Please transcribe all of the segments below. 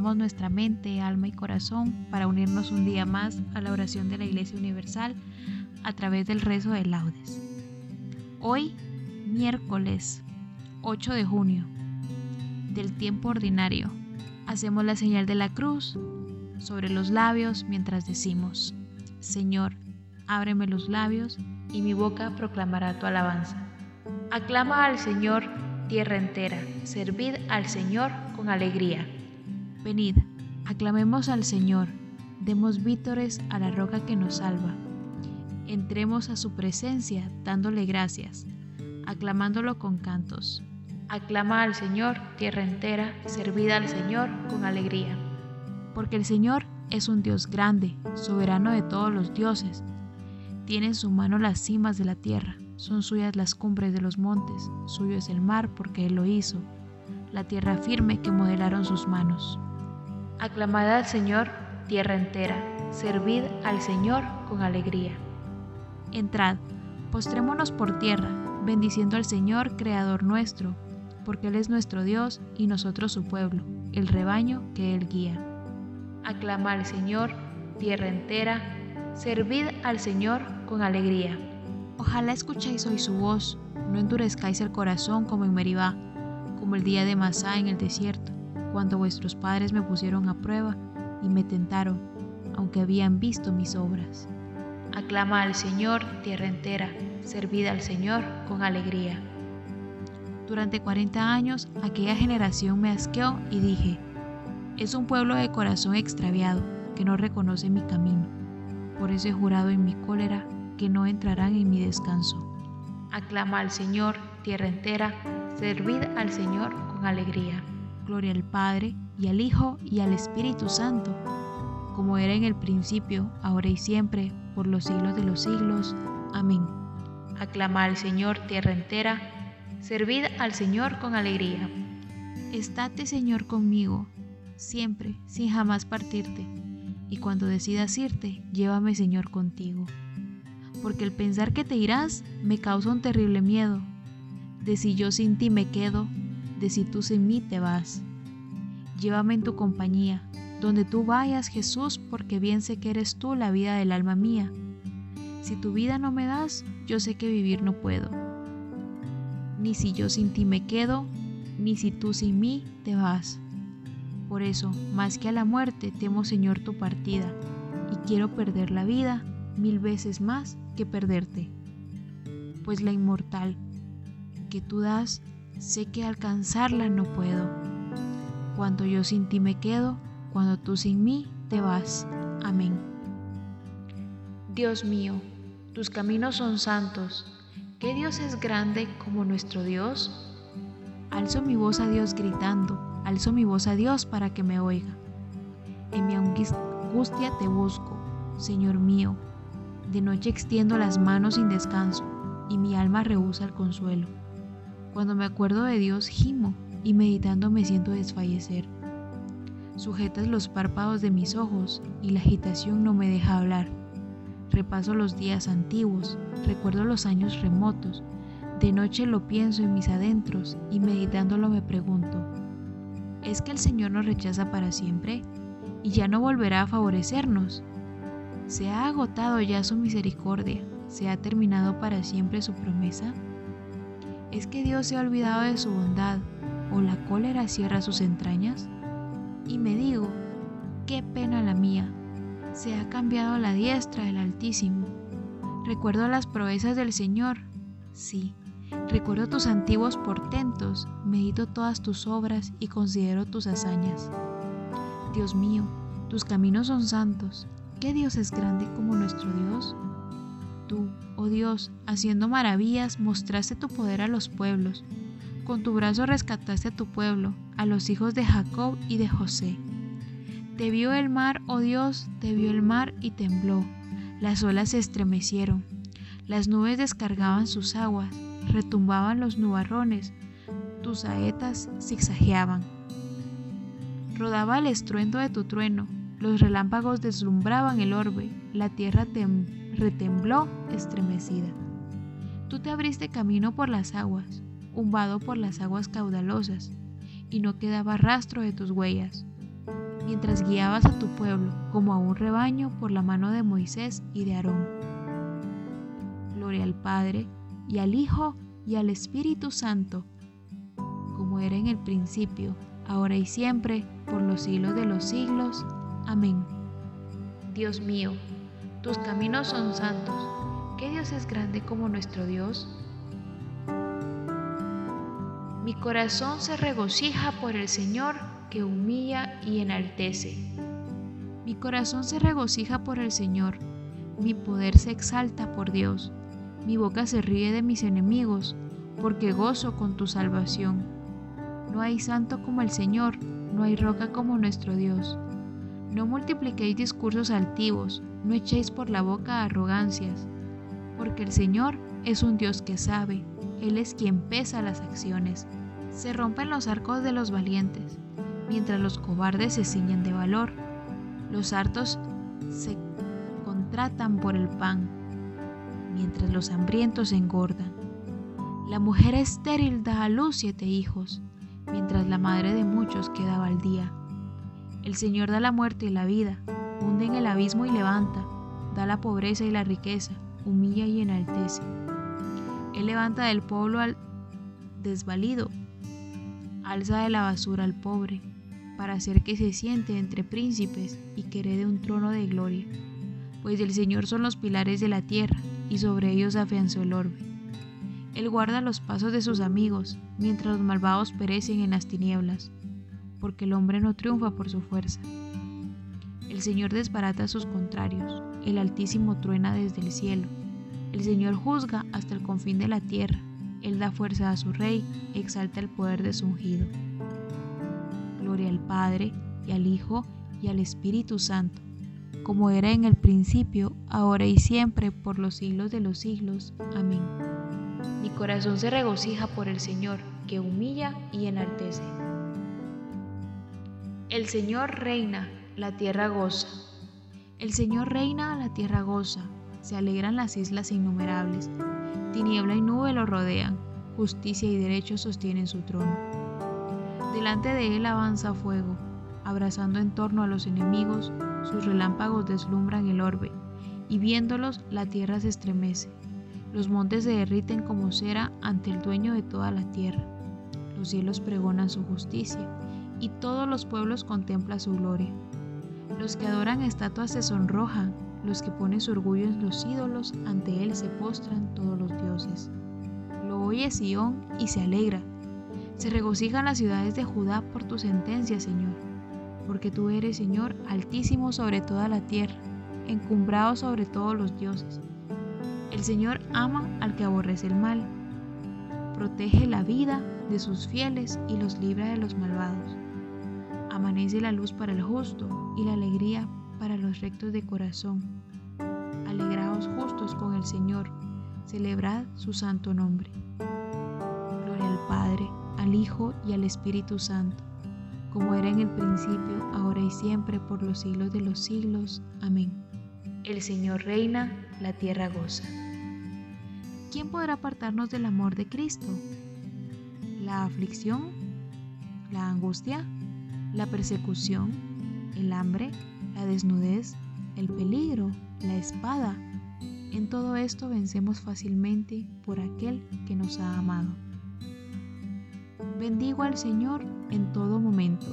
Nuestra mente, alma y corazón para unirnos un día más a la oración de la Iglesia Universal a través del rezo de laudes. Hoy, miércoles 8 de junio del tiempo ordinario, hacemos la señal de la cruz sobre los labios mientras decimos, Señor, ábreme los labios y mi boca proclamará tu alabanza. Aclama al Señor tierra entera, servid al Señor con alegría. Venid, aclamemos al Señor, demos vítores a la roca que nos salva. Entremos a su presencia dándole gracias, aclamándolo con cantos. Aclama al Señor, tierra entera, servida al Señor con alegría. Porque el Señor es un Dios grande, soberano de todos los dioses. Tiene en su mano las cimas de la tierra, son suyas las cumbres de los montes, suyo es el mar porque Él lo hizo, la tierra firme que modelaron sus manos. Aclamad al Señor, tierra entera, servid al Señor con alegría. Entrad, postrémonos por tierra, bendiciendo al Señor, Creador nuestro, porque Él es nuestro Dios y nosotros su pueblo, el rebaño que Él guía. Aclama al Señor, tierra entera, servid al Señor con alegría. Ojalá escuchéis hoy su voz, no endurezcáis el corazón como en Meribá, como el día de Masá en el desierto cuando vuestros padres me pusieron a prueba y me tentaron, aunque habían visto mis obras. Aclama al Señor, tierra entera, servid al Señor con alegría. Durante 40 años aquella generación me asqueó y dije, es un pueblo de corazón extraviado que no reconoce mi camino. Por eso he jurado en mi cólera que no entrarán en mi descanso. Aclama al Señor, tierra entera, servid al Señor con alegría. Gloria al Padre, y al Hijo, y al Espíritu Santo, como era en el principio, ahora y siempre, por los siglos de los siglos. Amén. Aclama al Señor tierra entera, servid al Señor con alegría. Estate, Señor, conmigo, siempre, sin jamás partirte, y cuando decidas irte, llévame, Señor, contigo. Porque el pensar que te irás me causa un terrible miedo, de si yo sin ti me quedo, de si tú sin mí te vas. Llévame en tu compañía, donde tú vayas, Jesús, porque bien sé que eres tú la vida del alma mía. Si tu vida no me das, yo sé que vivir no puedo. Ni si yo sin ti me quedo, ni si tú sin mí te vas. Por eso, más que a la muerte, temo, Señor, tu partida, y quiero perder la vida mil veces más que perderte. Pues la inmortal que tú das sé que alcanzarla no puedo. Cuando yo sin ti me quedo, cuando tú sin mí te vas. Amén. Dios mío, tus caminos son santos. ¿Qué Dios es grande como nuestro Dios? Alzo mi voz a Dios gritando, alzo mi voz a Dios para que me oiga. En mi angustia te busco, Señor mío. De noche extiendo las manos sin descanso, y mi alma rehúsa el consuelo. Cuando me acuerdo de Dios, gimo y meditando me siento desfallecer. Sujetas los párpados de mis ojos y la agitación no me deja hablar. Repaso los días antiguos, recuerdo los años remotos. De noche lo pienso en mis adentros y meditándolo me pregunto, ¿es que el Señor nos rechaza para siempre y ya no volverá a favorecernos? ¿Se ha agotado ya su misericordia? ¿Se ha terminado para siempre su promesa? ¿Es que Dios se ha olvidado de su bondad o la cólera cierra sus entrañas? Y me digo, qué pena la mía, se ha cambiado la diestra del Altísimo. Recuerdo las proezas del Señor, sí, recuerdo tus antiguos portentos, medito todas tus obras y considero tus hazañas. Dios mío, tus caminos son santos. ¿Qué Dios es grande como nuestro Dios? Tú, oh Dios, haciendo maravillas, mostraste tu poder a los pueblos. Con tu brazo rescataste a tu pueblo, a los hijos de Jacob y de José. Te vio el mar, oh Dios, te vio el mar y tembló. Las olas se estremecieron. Las nubes descargaban sus aguas, retumbaban los nubarrones, tus saetas zigzagueaban. Rodaba el estruendo de tu trueno, los relámpagos deslumbraban el orbe, la tierra retembló estremecida. Tú te abriste camino por las aguas, un vado por las aguas caudalosas, y no quedaba rastro de tus huellas mientras guiabas a tu pueblo como a un rebaño por la mano de Moisés y de Aarón. Gloria al Padre, y al Hijo, y al Espíritu Santo, como era en el principio, ahora y siempre, por los siglos de los siglos. Amén. Dios mío, tus caminos son santos. ¿Qué Dios es grande como nuestro Dios? Mi corazón se regocija por el Señor que humilla y enaltece. Mi corazón se regocija por el Señor, mi poder se exalta por Dios, mi boca se ríe de mis enemigos, porque gozo con tu salvación. No hay santo como el Señor, no hay roca como nuestro Dios. No multipliquéis discursos altivos, no echéis por la boca arrogancias, porque el Señor es un Dios que sabe, Él es quien pesa las acciones. Se rompen los arcos de los valientes, mientras los cobardes se ciñen de valor. Los hartos se contratan por el pan, mientras los hambrientos engordan. La mujer estéril da a luz siete hijos, mientras la madre de muchos quedaba al día. El Señor da la muerte y la vida, hunde en el abismo y levanta, da la pobreza y la riqueza, humilla y enaltece. Él levanta del pueblo al desvalido, alza de la basura al pobre, para hacer que se siente entre príncipes y que herede un trono de gloria. Pues del Señor son los pilares de la tierra, y sobre ellos afianzó el orbe. Él guarda los pasos de sus amigos, mientras los malvados perecen en las tinieblas, porque el hombre no triunfa por su fuerza. El Señor desbarata a sus contrarios, el Altísimo truena desde el cielo. El Señor juzga hasta el confín de la tierra, Él da fuerza a su rey, exalta el poder de su ungido. Gloria al Padre, y al Hijo, y al Espíritu Santo, como era en el principio, ahora y siempre, por los siglos de los siglos. Amén. Mi corazón se regocija por el Señor, que humilla y enaltece. El Señor reina, la tierra goza. El Señor reina, la tierra goza. Se alegran las islas innumerables. Tiniebla y nube lo rodean. Justicia y derecho sostienen su trono. Delante de él avanza fuego, abrazando en torno a los enemigos, sus relámpagos deslumbran el orbe, y viéndolos la tierra se estremece. Los montes se derriten como cera ante el dueño de toda la tierra. Los cielos pregonan su justicia, y todos los pueblos contemplan su gloria. Los que adoran estatuas se sonrojan, los que ponen su orgullo en los ídolos, ante él se postran todos los dioses. Lo oye Sión y se alegra, se regocijan las ciudades de Judá por tu sentencia, Señor, porque tú eres, Señor, altísimo sobre toda la tierra, encumbrado sobre todos los dioses. El Señor ama al que aborrece el mal, protege la vida de sus fieles y los libra de los malvados. Amanece la luz para el justo y la alegría para los rectos de corazón. Alegraos justos con el Señor, celebrad su santo nombre. Gloria al Padre, al Hijo y al Espíritu Santo, como era en el principio, ahora y siempre, por los siglos de los siglos. Amén. El Señor reina, la tierra goza. ¿Quién podrá apartarnos del amor de Cristo? ¿La aflicción? ¿La angustia? ¿La persecución? ¿El hambre? ¿La desnudez? ¿El peligro? ¿La espada? En todo esto vencemos fácilmente por aquel que nos ha amado. Bendigo al Señor en todo momento.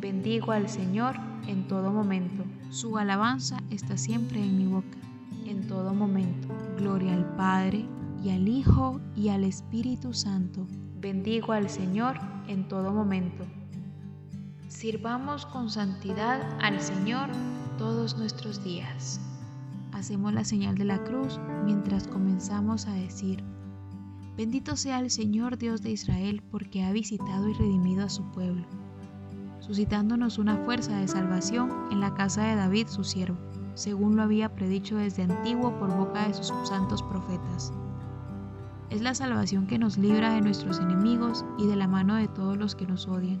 Bendigo al Señor en todo momento. Su alabanza está siempre en mi boca, en todo momento. Gloria al Padre, y al Hijo, y al Espíritu Santo. Bendigo al Señor en todo momento. Sirvamos con santidad al Señor todos nuestros días. Hacemos la señal de la cruz mientras comenzamos a decir, Bendito sea el Señor Dios de Israel porque ha visitado y redimido a su pueblo, suscitándonos una fuerza de salvación en la casa de David su siervo, según lo había predicho desde antiguo por boca de sus santos profetas. Es la salvación que nos libra de nuestros enemigos y de la mano de todos los que nos odian,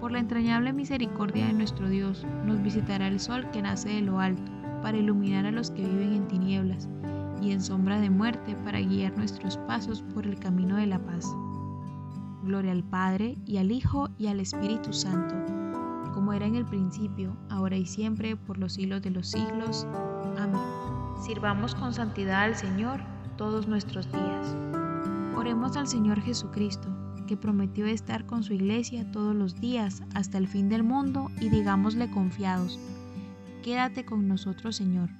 Por la entrañable misericordia de nuestro Dios, nos visitará el sol que nace de lo alto, para iluminar a los que viven en tinieblas y en sombra de muerte para guiar nuestros pasos por el camino de la paz. Gloria al Padre y al Hijo y al Espíritu Santo, como era en el principio, ahora y siempre, por los siglos de los siglos. Amén. Sirvamos con santidad al Señor todos nuestros días. Oremos al Señor Jesucristo, que prometió estar con su iglesia todos los días hasta el fin del mundo, y digámosle confiados, quédate con nosotros, Señor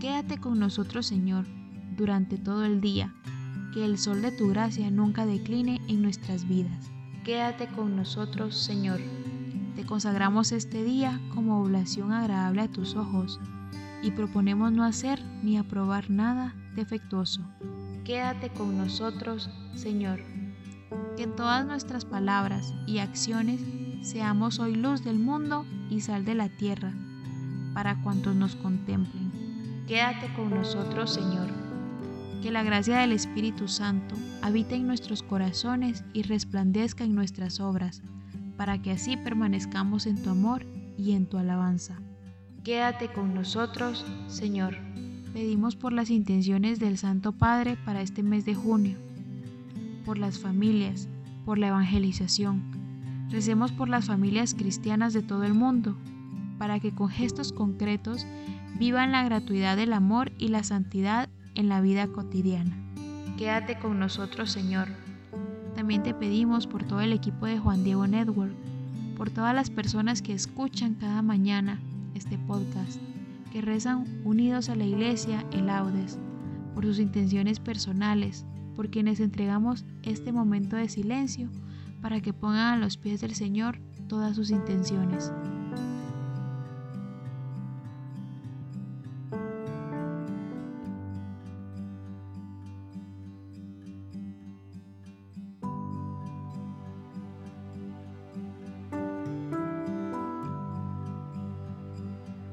Quédate con nosotros, Señor, durante todo el día, que el sol de tu gracia nunca decline en nuestras vidas. Quédate con nosotros, Señor. Te consagramos este día como oblación agradable a tus ojos y proponemos no hacer ni aprobar nada defectuoso. Quédate con nosotros, Señor. Que todas nuestras palabras y acciones seamos hoy luz del mundo y sal de la tierra, para cuantos nos contemplen. Quédate con nosotros, Señor. Que la gracia del Espíritu Santo habite en nuestros corazones y resplandezca en nuestras obras, para que así permanezcamos en tu amor y en tu alabanza. Quédate con nosotros, Señor. Pedimos por las intenciones del Santo Padre para este mes de junio, por las familias, por la evangelización. Recemos por las familias cristianas de todo el mundo, para que con gestos concretos vivan la gratuidad del amor y la santidad en la vida cotidiana. Quédate con nosotros, Señor. También te pedimos por todo el equipo de Juan Diego Network, por todas las personas que escuchan cada mañana este podcast, que rezan unidos a la iglesia en laudes, por sus intenciones personales, por quienes entregamos este momento de silencio para que pongan a los pies del Señor todas sus intenciones.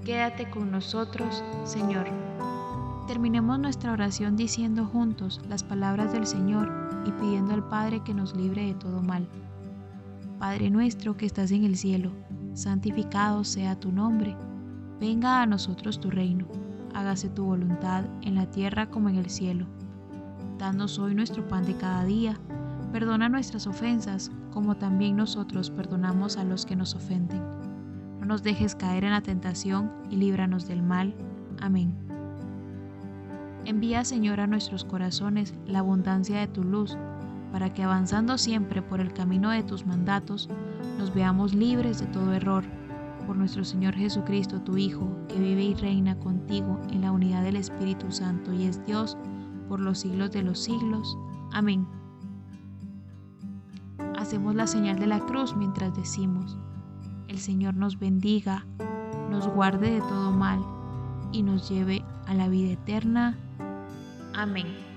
Quédate con nosotros, Señor. Terminemos nuestra oración diciendo juntos las palabras del Señor y pidiendo al Padre que nos libre de todo mal. Padre nuestro que estás en el cielo, santificado sea tu nombre. Venga a nosotros tu reino. Hágase tu voluntad en la tierra como en el cielo. Danos hoy nuestro pan de cada día. Perdona nuestras ofensas como también nosotros perdonamos a los que nos ofenden no nos dejes caer en la tentación y líbranos del mal. Amén. Envía, Señor, a nuestros corazones la abundancia de tu luz, para que avanzando siempre por el camino de tus mandatos, nos veamos libres de todo error. Por nuestro Señor Jesucristo, tu Hijo, que vive y reina contigo en la unidad del Espíritu Santo y es Dios por los siglos de los siglos. Amén. hacemos la señal de la cruz mientras decimos, el Señor nos bendiga, nos guarde de todo mal y nos lleve a la vida eterna. Amén.